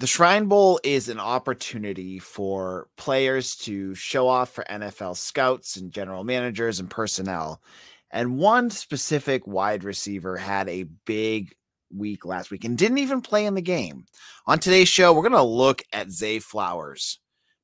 the Shrine Bowl is an opportunity for players to show off for NFL scouts and general managers and personnel. And one specific wide receiver had a big week last week and didn't even play in the game. On today's show, we're going to look at Zay Flowers,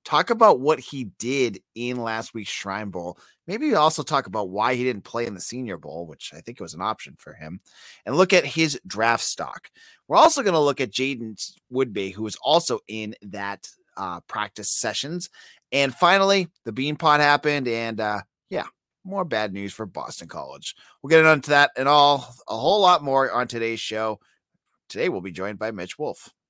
talk about what he did in last week's Shrine Bowl. Maybe also talk about why he didn't play in the Senior Bowl, which I think was an option for him, and look at his draft stock. We're also going to look at Jaden Woodbey, who was also in that uh, practice sessions. And finally, the Beanpot happened, and uh, yeah, more bad news for Boston College. We'll get into that and all a whole lot more on today's show. Today, we'll be joined by Mitch Wolfe.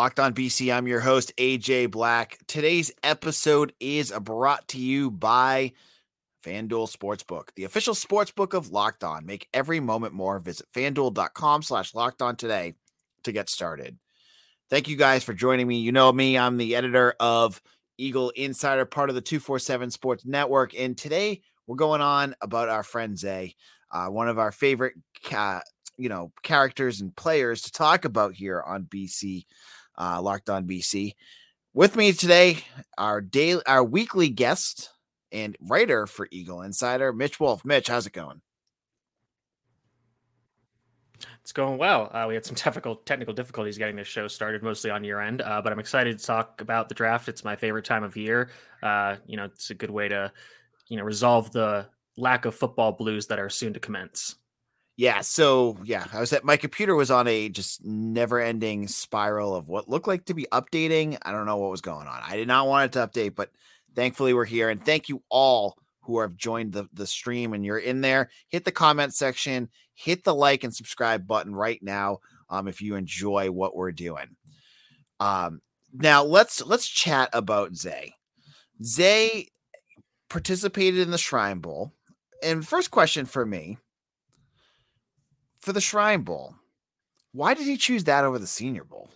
Locked on BC, I'm your host, AJ Black. Today's episode is brought to you by FanDuel Sportsbook, the official sportsbook of Locked On. Make every moment more. Visit fanduel.com slash locked on today to get started. Thank you guys for joining me. You know me, I'm the editor of Eagle Insider, part of the 247 Sports Network. And today we're going on about our friend Zay, uh, one of our favorite, uh, you know, characters and players to talk about here on BC uh, Locked On BC. With me today, our daily, our weekly guest and writer for Eagle Insider, Mitch Wolfe. Mitch, how's it going? It's going well. Uh, we had some technical technical difficulties getting this show started, mostly on your end. Uh, but I'm excited to talk about the draft. It's my favorite time of year. Uh, you know, it's a good way to, you know, resolve the lack of football blues that are soon to commence yeah so yeah i was at my computer was on a just never ending spiral of what looked like to be updating i don't know what was going on i did not want it to update but thankfully we're here and thank you all who have joined the, the stream and you're in there hit the comment section hit the like and subscribe button right now um, if you enjoy what we're doing. Um, now let's let's chat about zay. Zay participated in the shrine bowl and first question for me for the Shrine Bowl. Why did he choose that over the Senior Bowl?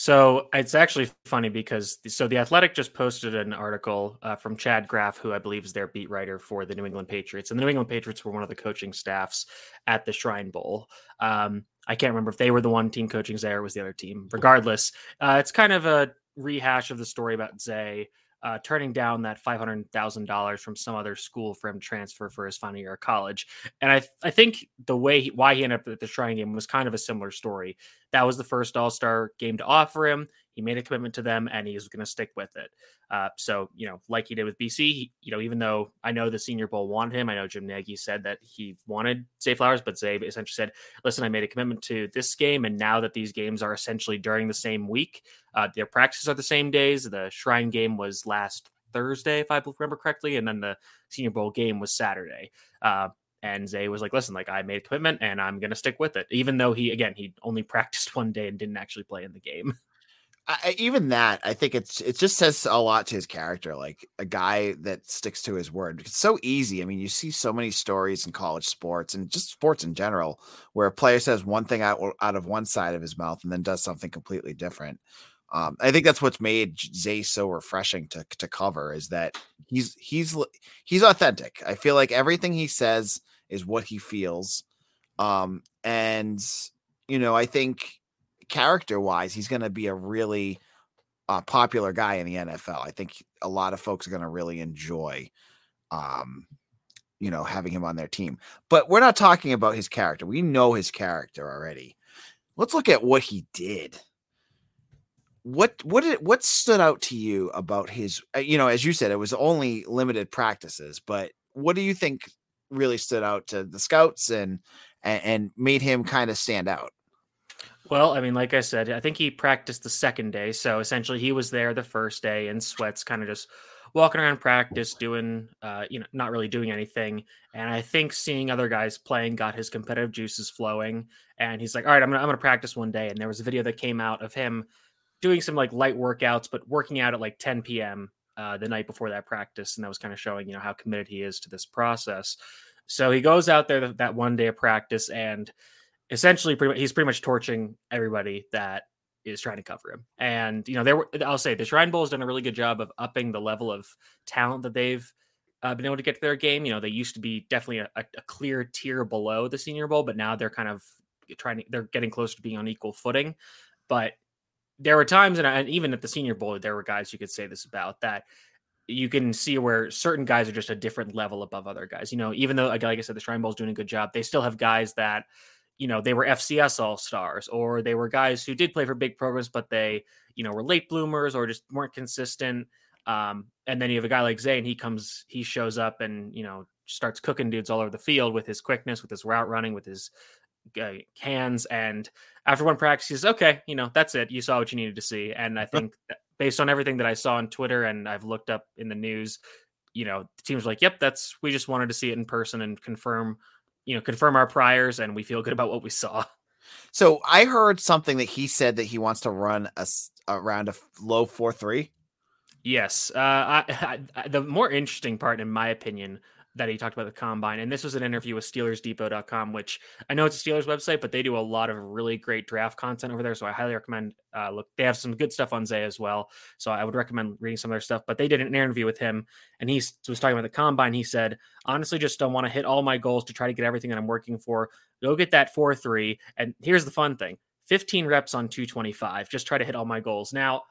So it's actually funny because so the Athletic just posted an article uh, from Chad Graff, who I believe is their beat writer for the New England Patriots, and the New England Patriots were one of the coaching staffs at the Shrine Bowl. Um, I can't remember if they were the one team coaching Zay or was the other team. Regardless, uh, it's kind of a rehash of the story about Zay uh, turning down that five hundred thousand dollars from some other school for him to transfer for his final year of college. And I I think the way he, why he ended up at the Shrine game was kind of a similar story. That was the first All Star game to offer him. He made a commitment to them, and he's going to stick with it. Uh, so you know, like he did with BC, he, you know, even though I know the Senior Bowl wanted him, I know Jim Nagy said that he wanted Zay Flowers, but Zay essentially said, "Listen, I made a commitment to this game, and now that these games are essentially during the same week, uh, their practices are the same days. The Shrine game was last Thursday, if I remember correctly, and then the Senior Bowl game was Saturday." Uh, and Zay was like, "Listen, like I made a commitment, and I'm going to stick with it, even though he again he only practiced one day and didn't actually play in the game." I, even that, I think it's it just says a lot to his character, like a guy that sticks to his word. It's so easy. I mean, you see so many stories in college sports and just sports in general, where a player says one thing out out of one side of his mouth and then does something completely different. Um, I think that's what's made Zay so refreshing to to cover is that he's he's he's authentic. I feel like everything he says is what he feels, um, and you know, I think character wise, he's going to be a really uh, popular guy in the NFL. I think a lot of folks are going to really enjoy, um, you know, having him on their team. But we're not talking about his character. We know his character already. Let's look at what he did. What what did what stood out to you about his? Uh, you know, as you said, it was only limited practices. But what do you think really stood out to the scouts and and, and made him kind of stand out? Well, I mean, like I said, I think he practiced the second day. So essentially, he was there the first day in sweats, kind of just walking around practice, doing, uh, you know, not really doing anything. And I think seeing other guys playing got his competitive juices flowing. And he's like, all right, I'm gonna, I'm gonna practice one day. And there was a video that came out of him doing some like light workouts, but working out at like 10 p.m. uh, the night before that practice, and that was kind of showing you know how committed he is to this process. So he goes out there that one day of practice and essentially pretty he's pretty much torching everybody that is trying to cover him. And you know, there were I'll say the Shrine Bowl has done a really good job of upping the level of talent that they've uh, been able to get to their game. You know, they used to be definitely a, a, clear tier below the Senior Bowl, but now they're kind of trying to they're getting close to being on equal footing. But there were times, and, and even at the Senior Bowl, there were guys you could say this about that you can see where certain guys are just a different level above other guys. You know, even though, like I said, the Shrine Bowl is doing a good job, they still have guys that, you know, they were FCS all stars, or they were guys who did play for big programs, but they, you know, were late bloomers or just weren't consistent. Um, and then you have a guy like Zay, and he comes, he shows up and, you know, starts cooking dudes all over the field with his quickness, with his route running, with his uh, hands. And after one practice, he says, okay, you know, that's it. You saw what you needed to see. And I think based on everything that I saw on Twitter and I've looked up in the news, you know, the team's like, yep, that's we just wanted to see it in person and confirm, you know, confirm our priors and we feel good about what we saw. So I heard something that he said that he wants to run a around a low four three. Yes, uh, I, I, the more interesting part, in my opinion, that he talked about the combine. And this was an interview with SteelersDepot.com, which I know it's a Steelers website, but they do a lot of really great draft content over there. So I highly recommend uh, look. They have some good stuff on Zay as well. So I would recommend reading some of their stuff. But they did an interview with him, and he was talking about the combine. He said, honestly, just don't want to hit all my goals to try to get everything that I'm working for. Go get that four three. And here's the fun thing: 15 reps on 225. Just try to hit all my goals. Now.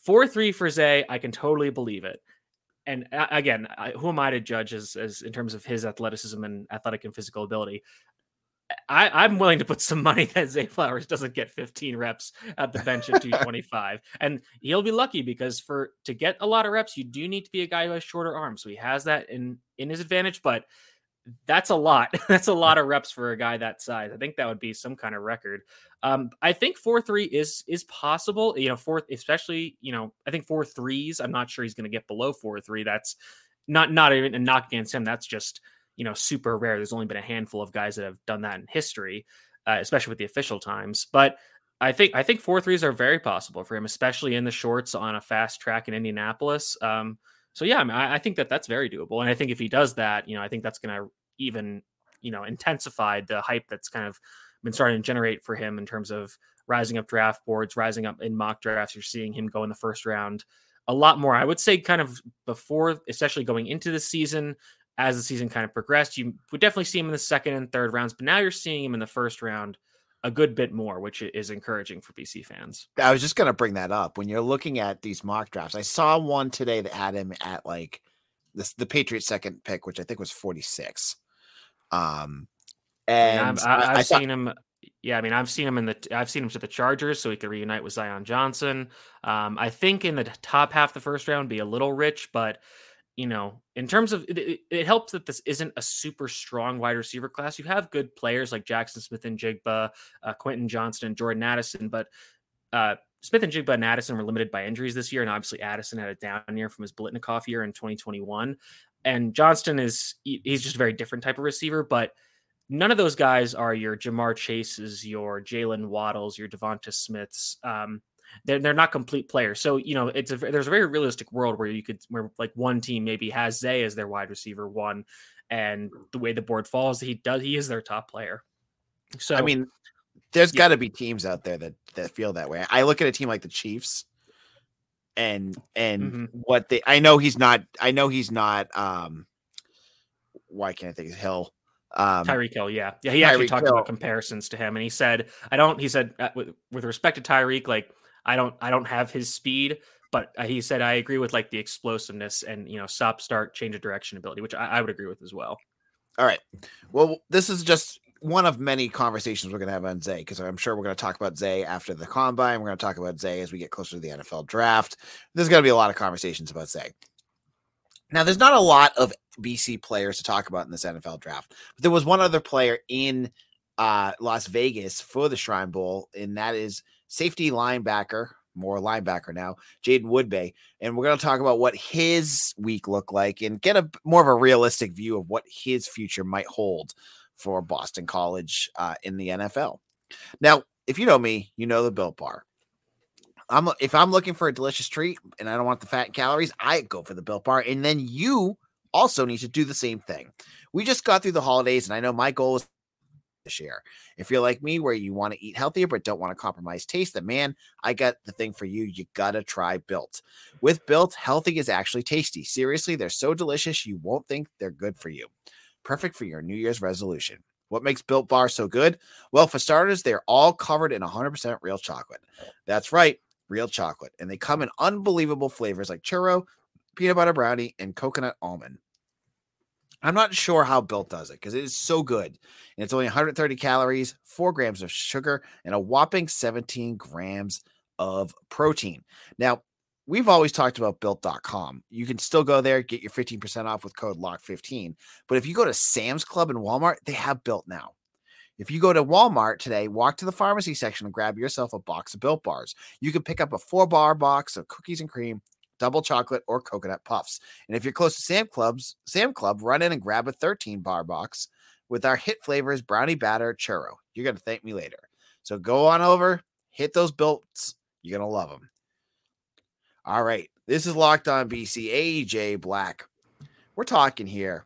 Four three for Zay, I can totally believe it and uh, again, who am I to judge as, as in terms of his athleticism and athletic and physical ability? I, am willing to put some money that Zay Flowers doesn't get 15 reps at the bench at 225, and he'll be lucky because for to get a lot of reps, you do need to be a guy who has shorter arms. So he has that in in his advantage, but that's a lot. that's a lot of reps for a guy that size. I think that would be some kind of record. Um, I think four three is is possible. You know, four especially. You know, I think four threes. I'm not sure he's going to get below four three. That's not not even a knock against him. That's just you know super rare. There's only been a handful of guys that have done that in history, uh, especially with the official times. But I think I think four threes are very possible for him, especially in the shorts on a fast track in Indianapolis. Um, so yeah, I, mean, I, I, think that that's very doable, and I think if he does that, you know, I think that's going to even you know intensify the hype that's kind of been starting to generate for him in terms of rising up draft boards, rising up in mock drafts. You're seeing him go in the first round a lot more. I would say kind of before, especially going into the season, as the season kind of progressed, you would definitely see him in the second and third rounds, but now you're seeing him in the first round a good bit more, which is encouraging for BC fans. I was just going to bring that up. When you're looking at these mock drafts, I saw one today that had him at like this, the Patriots second pick, which I think was 46. Um, and I've, I've I seen him. Yeah, I mean, I've seen him in the. I've seen him to the Chargers, so he could reunite with Zion Johnson. Um, I think in the top half of the first round, be a little rich, but you know, in terms of it, it, helps that this isn't a super strong wide receiver class. You have good players like Jackson Smith-Njigba, uh, Quentin Johnston, and Jordan Addison, but uh, Smith-Njigba and Addison were limited by injuries this year, and obviously Addison had a down year from his Biletnikoff year in 2021. And Johnston is he's just a very different type of receiver, but none of those guys are your Ja'Marr Chases, your Jalen Waddles, your Devonta Smiths. Um, they're, they're not complete players. So, you know, it's a, there's a very realistic world where you could, where like one team maybe has Zay as their wide receiver one, and the way the board falls, he does, he is their top player. So, I mean, there's yeah. got to be teams out there that, that feel that way. I look at a team like the Chiefs and and mm-hmm. what they I know he's not I know he's not um why can't I think of Hill um Tyreek Hill yeah yeah he Tyreek actually talked Hill. about comparisons to him and he said I don't he said uh, with, with respect to Tyreek like I don't I don't have his speed but uh, he said I agree with like the explosiveness and you know stop start change of direction ability which I, I would agree with as well all right well this is just one of many conversations we're going to have on Zay because I'm sure we're going to talk about Zay after the combine. We're going to talk about Zay as we get closer to the NFL draft. There's going to be a lot of conversations about Zay. Now, there's not a lot of BC players to talk about in this NFL draft, but there was one other player in uh, Las Vegas for the Shrine Bowl, and that is safety linebacker, more linebacker now, Jaden Woodbey. And we're going to talk about what his week looked like and get a more of a realistic view of what his future might hold for Boston College uh, in the NFL. Now, if you know me, you know the Built Bar. I'm if I'm looking for a delicious treat and I don't want the fat and calories, I go for the Built Bar. And then you also need to do the same thing. We just got through the holidays, and I know my goal is this year. If you're like me, where you want to eat healthier but don't want to compromise taste, then man, I got the thing for you. You gotta try Built. With Built, healthy is actually tasty. Seriously, they're so delicious you won't think they're good for you. Perfect for your New Year's resolution. What makes Built Bar so good? Well, for starters, they're all covered in 100% real chocolate. That's right, real chocolate. And they come in unbelievable flavors like churro, peanut butter brownie, and coconut almond. I'm not sure how Built does it because it is so good. And it's only 130 calories, four grams of sugar, and a whopping 17 grams of protein. Now, we've always talked about built.com. You can still go there, get your 15% off with code LOCK15. But if you go to Sam's Club and Walmart, they have Built now. If you go to Walmart today, walk to the pharmacy section and grab yourself a box of Built Bars. You can pick up a four bar box of cookies and cream, double chocolate, or coconut puffs. And if you're close to Sam Club's Sam Club, run in and grab a 13 bar box with our hit flavors brownie batter churro. You're gonna thank me later. So go on over, hit those builts. You're gonna love them. All right, this is locked on BC. AJ Black. We're talking here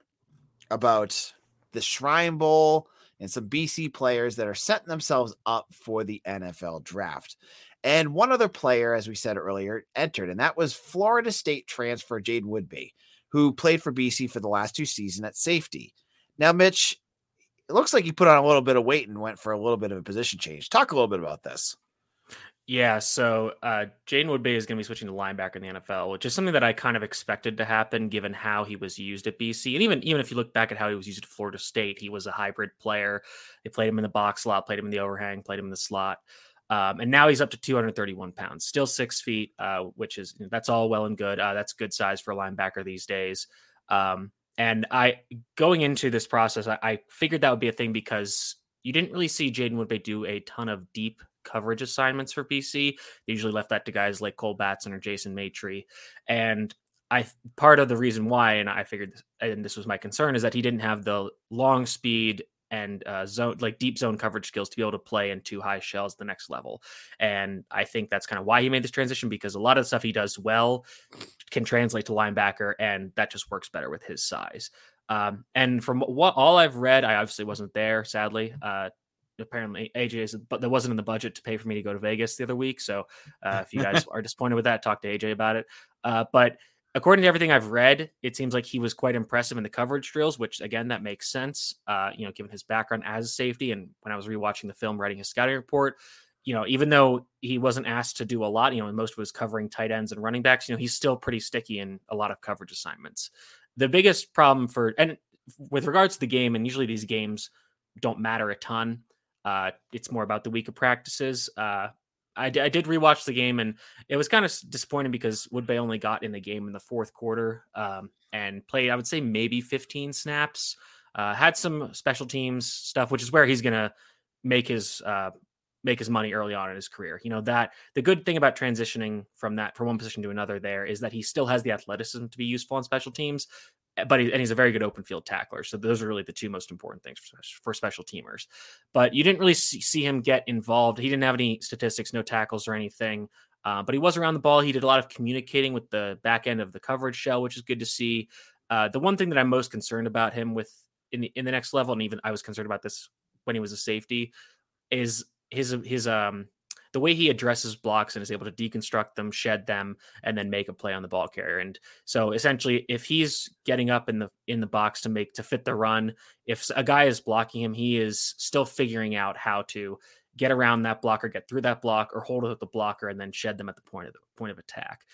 about the Shrine Bowl and some BC players that are setting themselves up for the NFL draft. And one other player, as we said earlier, entered, and that was Florida State transfer Jaden Woodbey, who played for BC for the last two seasons at safety. Now, Mitch, it looks like he put on a little bit of weight and went for a little bit of a position change. Talk a little bit about this. Yeah, so uh, Jaden Woodbey is going to be switching to linebacker in the NFL, which is something that I kind of expected to happen given how he was used at BC. And even even if you look back at how he was used at Florida State, he was a hybrid player. They played him in the box slot, played him in the overhang, played him in the slot. Um, and now he's up to 231 pounds, still six feet, uh, which is that's all well and good. Uh, that's good size for a linebacker these days. Um, and I going into this process, I, I, figured that would be a thing because you didn't really see Jaden Woodbey do a ton of deep coverage assignments for BC. They usually left that to guys like Cole Batson or Jason Maitre. And I part of the reason why, and I figured, and this was my concern, is that he didn't have the long speed and uh, zone like deep zone coverage skills to be able to play in two high shells the next level. And I think that's kind of why he made this transition because a lot of the stuff he does well can translate to linebacker, and that just works better with his size. Um, and from what all I've read, I obviously wasn't there, sadly. Uh, apparently AJ is, but there wasn't in the budget to pay for me to go to Vegas the other week. So uh, if you guys are disappointed with that, talk to AJ about it. Uh, but according to everything I've read, it seems like he was quite impressive in the coverage drills, which again that makes sense. Uh, you know, given his background as a safety, and when I was rewatching the film, writing his scouting report, you know, even though he wasn't asked to do a lot, you know, most of was covering tight ends and running backs, you know, he's still pretty sticky in a lot of coverage assignments. The biggest problem for and with regards to the game, and usually these games don't matter a ton. Uh, it's more about the week of practices. Uh, I, d- I did rewatch the game and it was kind of disappointing because Woodbey only got in the game in the fourth quarter um, and played, I would say, maybe 15 snaps. Uh, had some special teams stuff, which is where he's going to make his uh, make his money early on in his career. You know that the good thing about transitioning from that from one position to another there is that he still has the athleticism to be useful on special teams, but he, and he's a very good open field tackler. So those are really the two most important things for, for special teamers. But you didn't really see, see, him get involved. He didn't have any statistics, no tackles or anything. Uh, but he was around the ball. He did a lot of communicating with the back end of the coverage shell, which is good to see. Uh, the one thing that I'm most concerned about him with in the in the next level, and even I was concerned about this when he was a safety, is his his um the way he addresses blocks and is able to deconstruct them, shed them, and then make a play on the ball carrier. And so essentially, if he's getting up in the in the box to make to fit the run, if a guy is blocking him, he is still figuring out how to get around that blocker, get through that block, or hold with the blocker and then shed them at the point of the point of attack.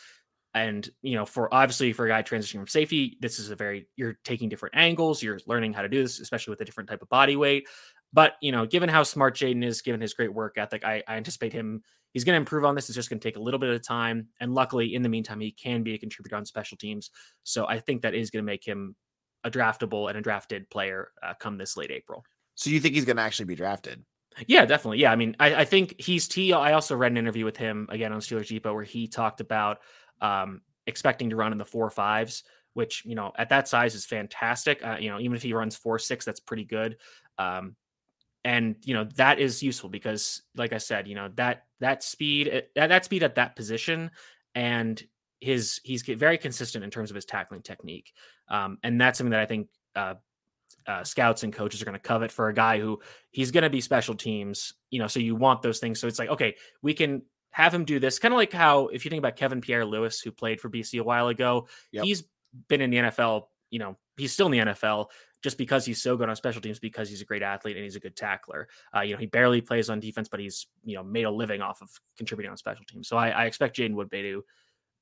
And you know, for obviously for a guy transitioning from safety, this is a very you're taking different angles, you're learning how to do this, especially with a different type of body weight. But you know, given how smart Jaden is, given his great work ethic, I, I anticipate him. He's going to improve on this. It's just going to take a little bit of time, and luckily, in the meantime, he can be a contributor on special teams. So I think that is going to make him a draftable and a drafted player uh, come this late April. So you think he's going to actually be drafted? Yeah, definitely. Yeah, I mean, I, I think he's T. I also read an interview with him again on Steelers Depot where he talked about um, expecting to run in the four fives, which you know at that size is fantastic. Uh, you know, even if he runs four six, that's pretty good. Um, and you know that is useful because, like I said, you know that that speed at that, speed at that position, and his he's very consistent in terms of his tackling technique, um, and that's something that I think uh, uh, scouts and coaches are going to covet for a guy who he's going to be special teams. You know, so you want those things. So it's like, okay, we can have him do this. Kind of like how if you think about Kevin Pierre-Louis, who played for BC a while ago, yep. he's been in the NFL. You know, he's still in the NFL just because he's so good on special teams because he's a great athlete and he's a good tackler. Uh, you know, he barely plays on defense, but he's you know made a living off of contributing on special teams. So I, I expect Jaden Woodbey to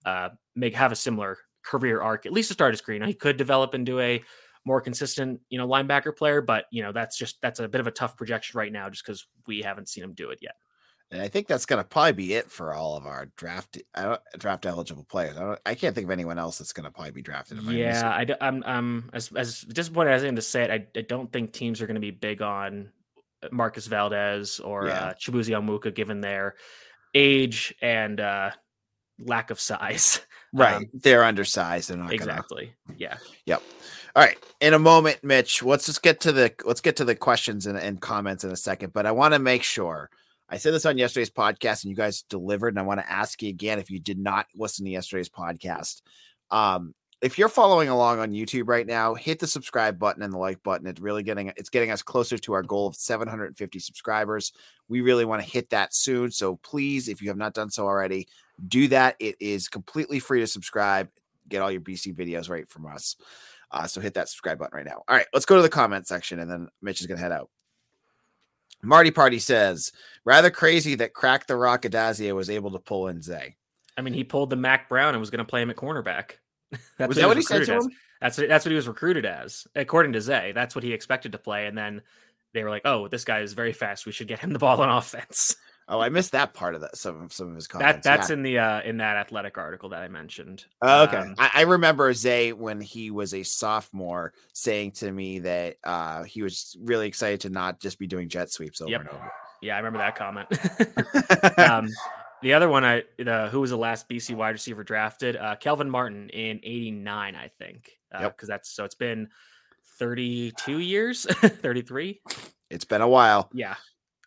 uh, make have a similar career arc, at least to start his career. Now, he could develop into a more consistent, you know, linebacker player, but you know, that's just that's a bit of a tough projection right now, just because we haven't seen him do it yet. And I think that's going to probably be it for all of our draft draft eligible players. I, I, can't think of anyone else that's going to probably be drafted. Yeah, I, am I'm as as disappointed as I am to say it. I, I don't think teams are going to be big on Marcus Valdez or yeah. uh, Chibuzi Onwuka, given their age and uh, lack of size. Right, um, they're undersized. They're not exactly. Gonna... Yeah. Yep. All right. In a moment, Mitch. Let's just get to the let's get to the questions and, and comments in a second. But I want to make sure I said this on yesterday's podcast, and you guys delivered. And I want to ask you again if you did not listen to yesterday's podcast. Um, if you're following along on YouTube right now, hit the subscribe button and the like button. It's really getting it's getting us closer to our goal of 750 subscribers. We really want to hit that soon. So please, if you have not done so already, do that. It is completely free to subscribe. Get all your BC videos right from us. Uh, so hit that subscribe button right now. All right, let's go to the comment section and then Mitch is going to head out. Marty Party says, rather crazy that Crack the Rock Addazio was able to pull in Zay. I mean, he pulled the Mack Brown and was going to play him at cornerback. that's was that what he said to as. him? That's what, that's what he was recruited as, according to Zay. That's what he expected to play. And then they were like, oh, this guy is very fast. We should get him the ball on offense. Oh, I missed that part of that. Some of some of his comments. That that's yeah. in the uh, in that athletic article that I mentioned. Oh, okay, um, I, I, remember Zay when he was a sophomore saying to me that uh, he was really excited to not just be doing jet sweeps over yep. and over. Yeah, I remember that comment. um, the other one, I the, who was the last BC wide receiver drafted? Uh, Kelvin Martin in '89, I think. Because uh, yep. that's so it's been 32 years, 33. It's been a while. Yeah.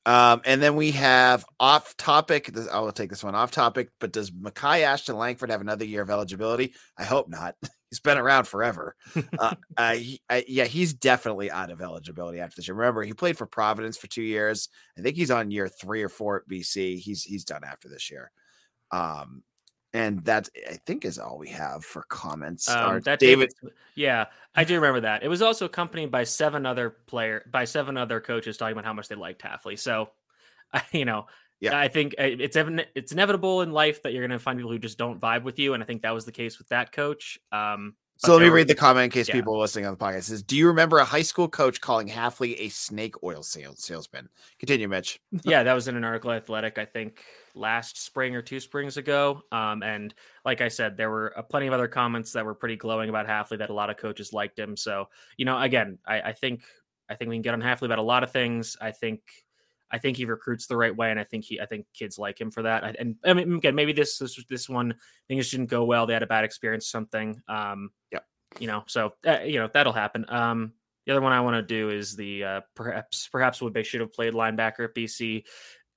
Um, and then we have off topic. I will take this one off topic. But does Makai Ashton Langford have another year of eligibility? I hope not. He's been around forever. uh, uh, he, yeah, he's definitely out of eligibility after this year. Remember, he played for Providence for two years. I think he's on year three or four at BC. He's he's done after this year. Um, and that I think is all we have for comments. Um, that David, David, yeah, I do remember that. It was also accompanied by seven other player by seven other coaches talking about how much they liked Hafley. So, you know, yeah, I think uh, it's it's inevitable in life that you're going to find people who just don't vibe with you, and I think that was the case with that coach. Um, so let me read the comment in case yeah. people are listening on the podcast. It says, do you remember a high school coach calling Hafley a snake oil sales salesman? Continue, Mitch. yeah, that was in an article Athletic, I think last spring or two springs ago. Um, and like I said, there were uh, plenty of other comments that were pretty glowing about Hafley that a lot of coaches liked him. So, you know, again, I, I think I think we can get on Hafley about a lot of things. I think I think he recruits the right way, and I think he I think kids like him for that. And I mean, again, maybe this this this one things didn't go well. They had a bad experience, something. Um, yeah you know, so uh, you know that'll happen. Um, the other one I want to do is the uh, perhaps perhaps Woodbey should have played linebacker at BC.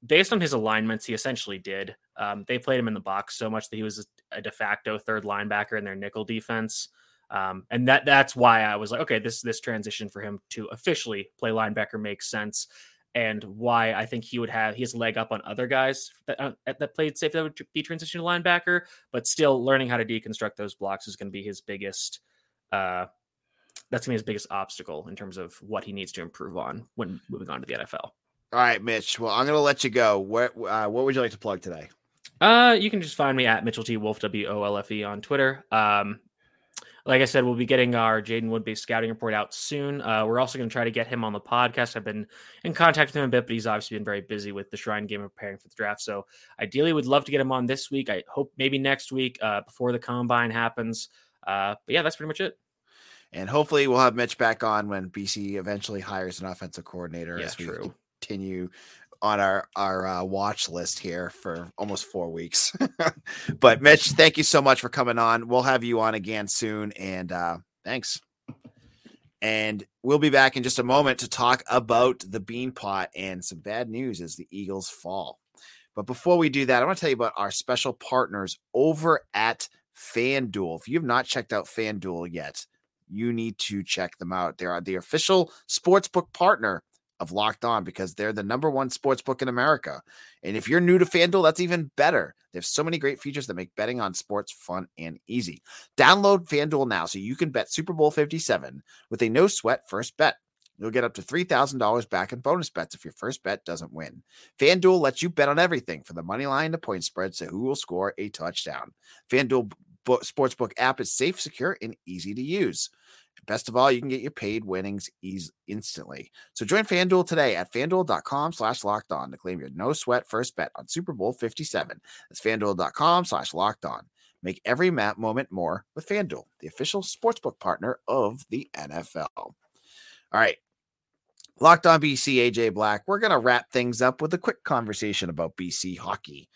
Based on his alignments, he essentially did. Um, they played him in the box so much that he was a de facto third linebacker in their nickel defense. Um, and that that's why I was like, okay, this this transition for him to officially play linebacker makes sense, and why I think he would have his leg up on other guys that uh, that played safe that would be transition to linebacker, but still learning how to deconstruct those blocks is going to be his biggest uh, that's gonna be his biggest obstacle in terms of what he needs to improve on when moving on to the NFL. All right, Mitch. Well, I'm gonna let you go. What uh, what would you like to plug today? Uh, you can just find me at Mitchell T Wolfe W O L F E on Twitter. Um, like I said, we'll be getting our Jaden Woodbey scouting report out soon. Uh, we're also going to try to get him on the podcast. I've been in contact with him a bit, but he's obviously been very busy with the Shrine game preparing for the draft. So ideally, we'd love to get him on this week. I hope maybe next week uh, before the combine happens. Uh, but yeah, that's pretty much it. And hopefully we'll have Mitch back on when BC eventually hires an offensive coordinator yeah, as we true. continue on our our uh, watch list here for almost four weeks. but Mitch, thank you so much for coming on. We'll have you on again soon, and uh, thanks. And we'll be back in just a moment to talk about the Beanpot and some bad news as the Eagles fall. But before we do that, I want to tell you about our special partners over at FanDuel. If you have not checked out FanDuel yet, you need to check them out. They are the official sportsbook partner of Locked On because they're the number one sports book in America. And if you're new to FanDuel, that's even better. They have so many great features that make betting on sports fun and easy. Download FanDuel now so you can bet Super Bowl 57 with a no sweat first bet. You'll get up to $3,000 back in bonus bets if your first bet doesn't win. FanDuel lets you bet on everything from the money line to point spreads to who will score a touchdown. FanDuel Sportsbook app is safe, secure, and easy to use. Best of all, you can get your paid winnings ease instantly. So join FanDuel today at fanduel.com slash locked on to claim your no sweat first bet on Super Bowl 57. That's fanduel.com slash locked on. Make every map moment more with FanDuel, the official sportsbook partner of the NFL. All right. Locked on BC, AJ Black. We're going to wrap things up with a quick conversation about BC hockey.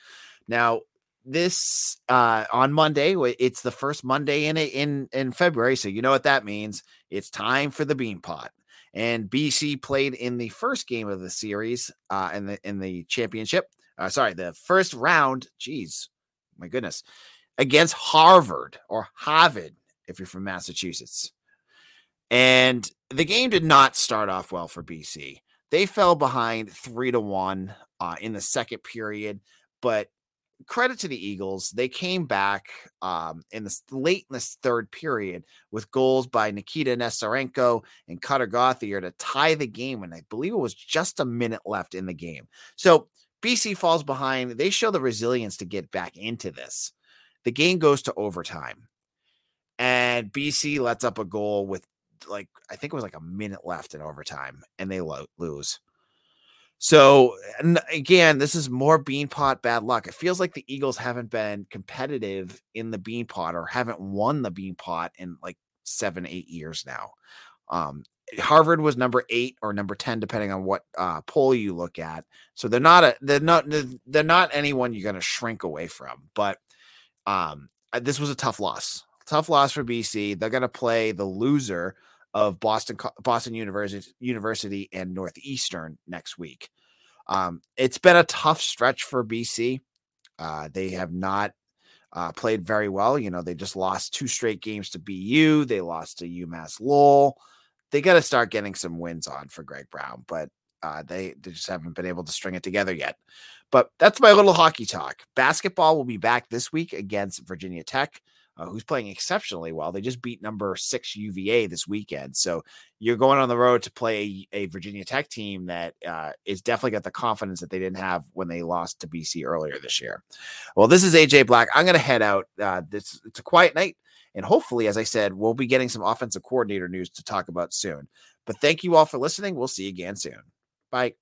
Now, this uh on Monday. It's the first Monday in in in February, so you know what that means. It's time for the Beanpot. And BC played in the first game of the series uh in the in the championship. Uh sorry, the first round. Jeez, my goodness. Against Harvard or Harvard, if you're from Massachusetts. And the game did not start off well for BC. They fell behind three to one uh, in the second period, but credit to the Eagles. They came back um, in the late in this third period with goals by Nikita Nesterenko and Cutter Gauthier to tie the game. And I believe it was just a minute left in the game. So BC falls behind. They show the resilience to get back into this. The game goes to overtime. And BC lets up a goal with like, I think it was like a minute left in overtime, and they lo- lose. So again, this is more Beanpot bad luck. It feels like the Eagles haven't been competitive in the Beanpot or haven't won the Beanpot in like seven, eight years now. Um, Harvard was number eight or number ten, depending on what uh, poll you look at. So they're not a they're not they're not anyone you're going to shrink away from. But um, this was a tough loss, tough loss for BC. They're going to play the loser of Boston Boston University University and Northeastern next week. Um, it's been a tough stretch for BC. Uh, they have not uh, played very well. You know, they just lost two straight games to BU. They lost to UMass Lowell. They got to start getting some wins on for Greg Brown, but uh, they, they just haven't been able to string it together yet. But that's my little hockey talk. Basketball will be back this week against Virginia Tech uh, who's playing exceptionally well. They just beat number six UVA this weekend. So you're going on the road to play a, a Virginia Tech team that uh, is definitely got the confidence that they didn't have when they lost to BC earlier this year. Well, this is AJ Black. I'm going to head out. Uh, this it's a quiet night. And hopefully, as I said, we'll be getting some offensive coordinator news to talk about soon. But thank you all for listening. We'll see you again soon. Bye.